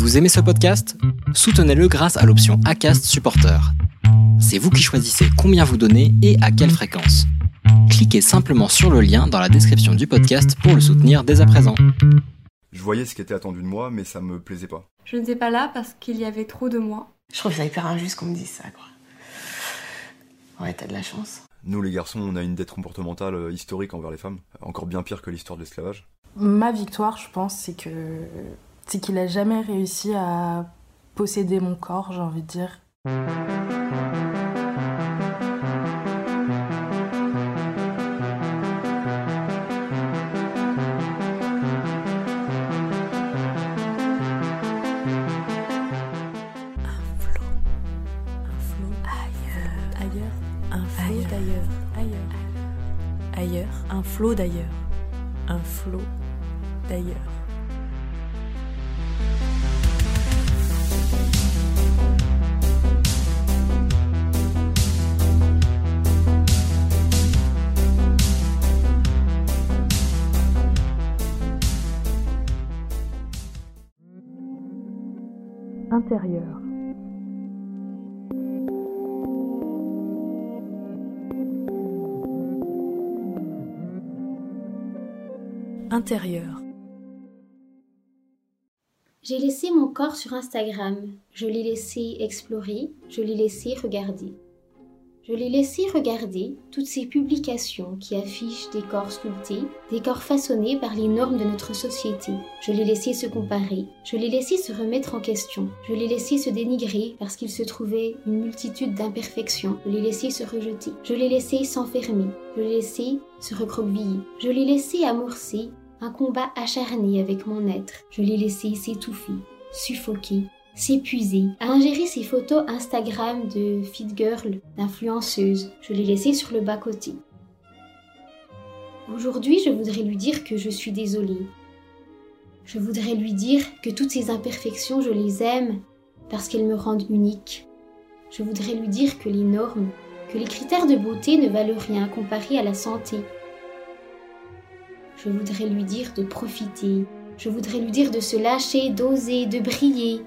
Vous aimez ce podcast? Soutenez-le grâce à l'option ACAST Supporter. C'est vous qui choisissez combien vous donnez et à quelle fréquence. Cliquez simplement sur le lien dans la description du podcast pour le soutenir dès à présent. Je voyais ce qui était attendu de moi, mais ça me plaisait pas. Je n'étais pas là parce qu'il y avait trop de moi. Je trouve ça hyper injuste qu'on me dise ça, quoi. Ouais, t'as de la chance. Nous, les garçons, on a une dette comportementale euh, historique envers les femmes, encore bien pire que l'histoire de l'esclavage. Ma victoire, je pense, c'est que c'est qu'il a jamais réussi à posséder mon corps, j'ai envie de dire. ailleurs, un flot d'ailleurs, un flot d'ailleurs. Intérieur. Intérieur. J'ai laissé mon corps sur Instagram. Je l'ai laissé explorer, je l'ai laissé regarder. Je l'ai laissé regarder toutes ces publications qui affichent des corps sculptés, des corps façonnés par les normes de notre société. Je l'ai laissé se comparer, je l'ai laissé se remettre en question, je l'ai laissé se dénigrer parce qu'il se trouvait une multitude d'imperfections, je l'ai laissé se rejeter, je l'ai laissé s'enfermer, je l'ai laissé se recroqueviller, je l'ai laissé amorcer un combat acharné avec mon être. Je l'ai laissé s'étouffer, suffoquer, s'épuiser, à ingérer ces photos Instagram de fit girl, d'influenceuse. Je l'ai laissé sur le bas-côté. Aujourd'hui, je voudrais lui dire que je suis désolée. Je voudrais lui dire que toutes ces imperfections, je les aime parce qu'elles me rendent unique. Je voudrais lui dire que les normes, que les critères de beauté ne valent rien comparés à la santé, je voudrais lui dire de profiter. Je voudrais lui dire de se lâcher, d'oser, de briller.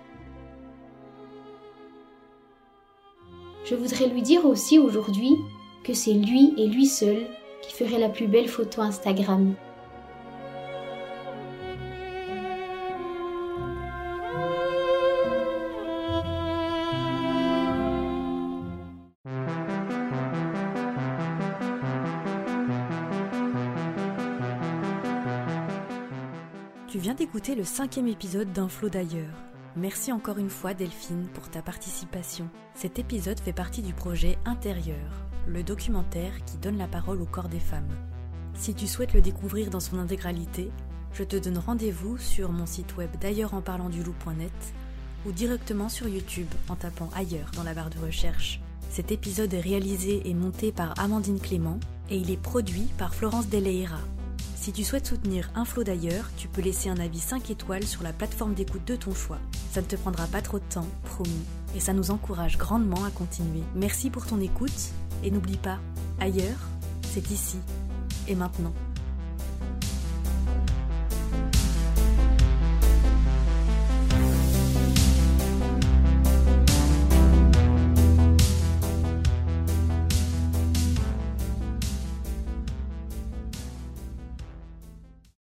Je voudrais lui dire aussi aujourd'hui que c'est lui et lui seul qui ferait la plus belle photo Instagram. Tu viens d'écouter le cinquième épisode d'Un flot d'ailleurs. Merci encore une fois Delphine pour ta participation. Cet épisode fait partie du projet Intérieur, le documentaire qui donne la parole au corps des femmes. Si tu souhaites le découvrir dans son intégralité, je te donne rendez-vous sur mon site web d'ailleurs en parlant du loup.net ou directement sur YouTube en tapant ailleurs dans la barre de recherche. Cet épisode est réalisé et monté par Amandine Clément et il est produit par Florence Deleira. Si tu souhaites soutenir Un flot d'ailleurs, tu peux laisser un avis 5 étoiles sur la plateforme d'écoute de ton choix. Ça ne te prendra pas trop de temps, promis, et ça nous encourage grandement à continuer. Merci pour ton écoute, et n'oublie pas, ailleurs, c'est ici et maintenant.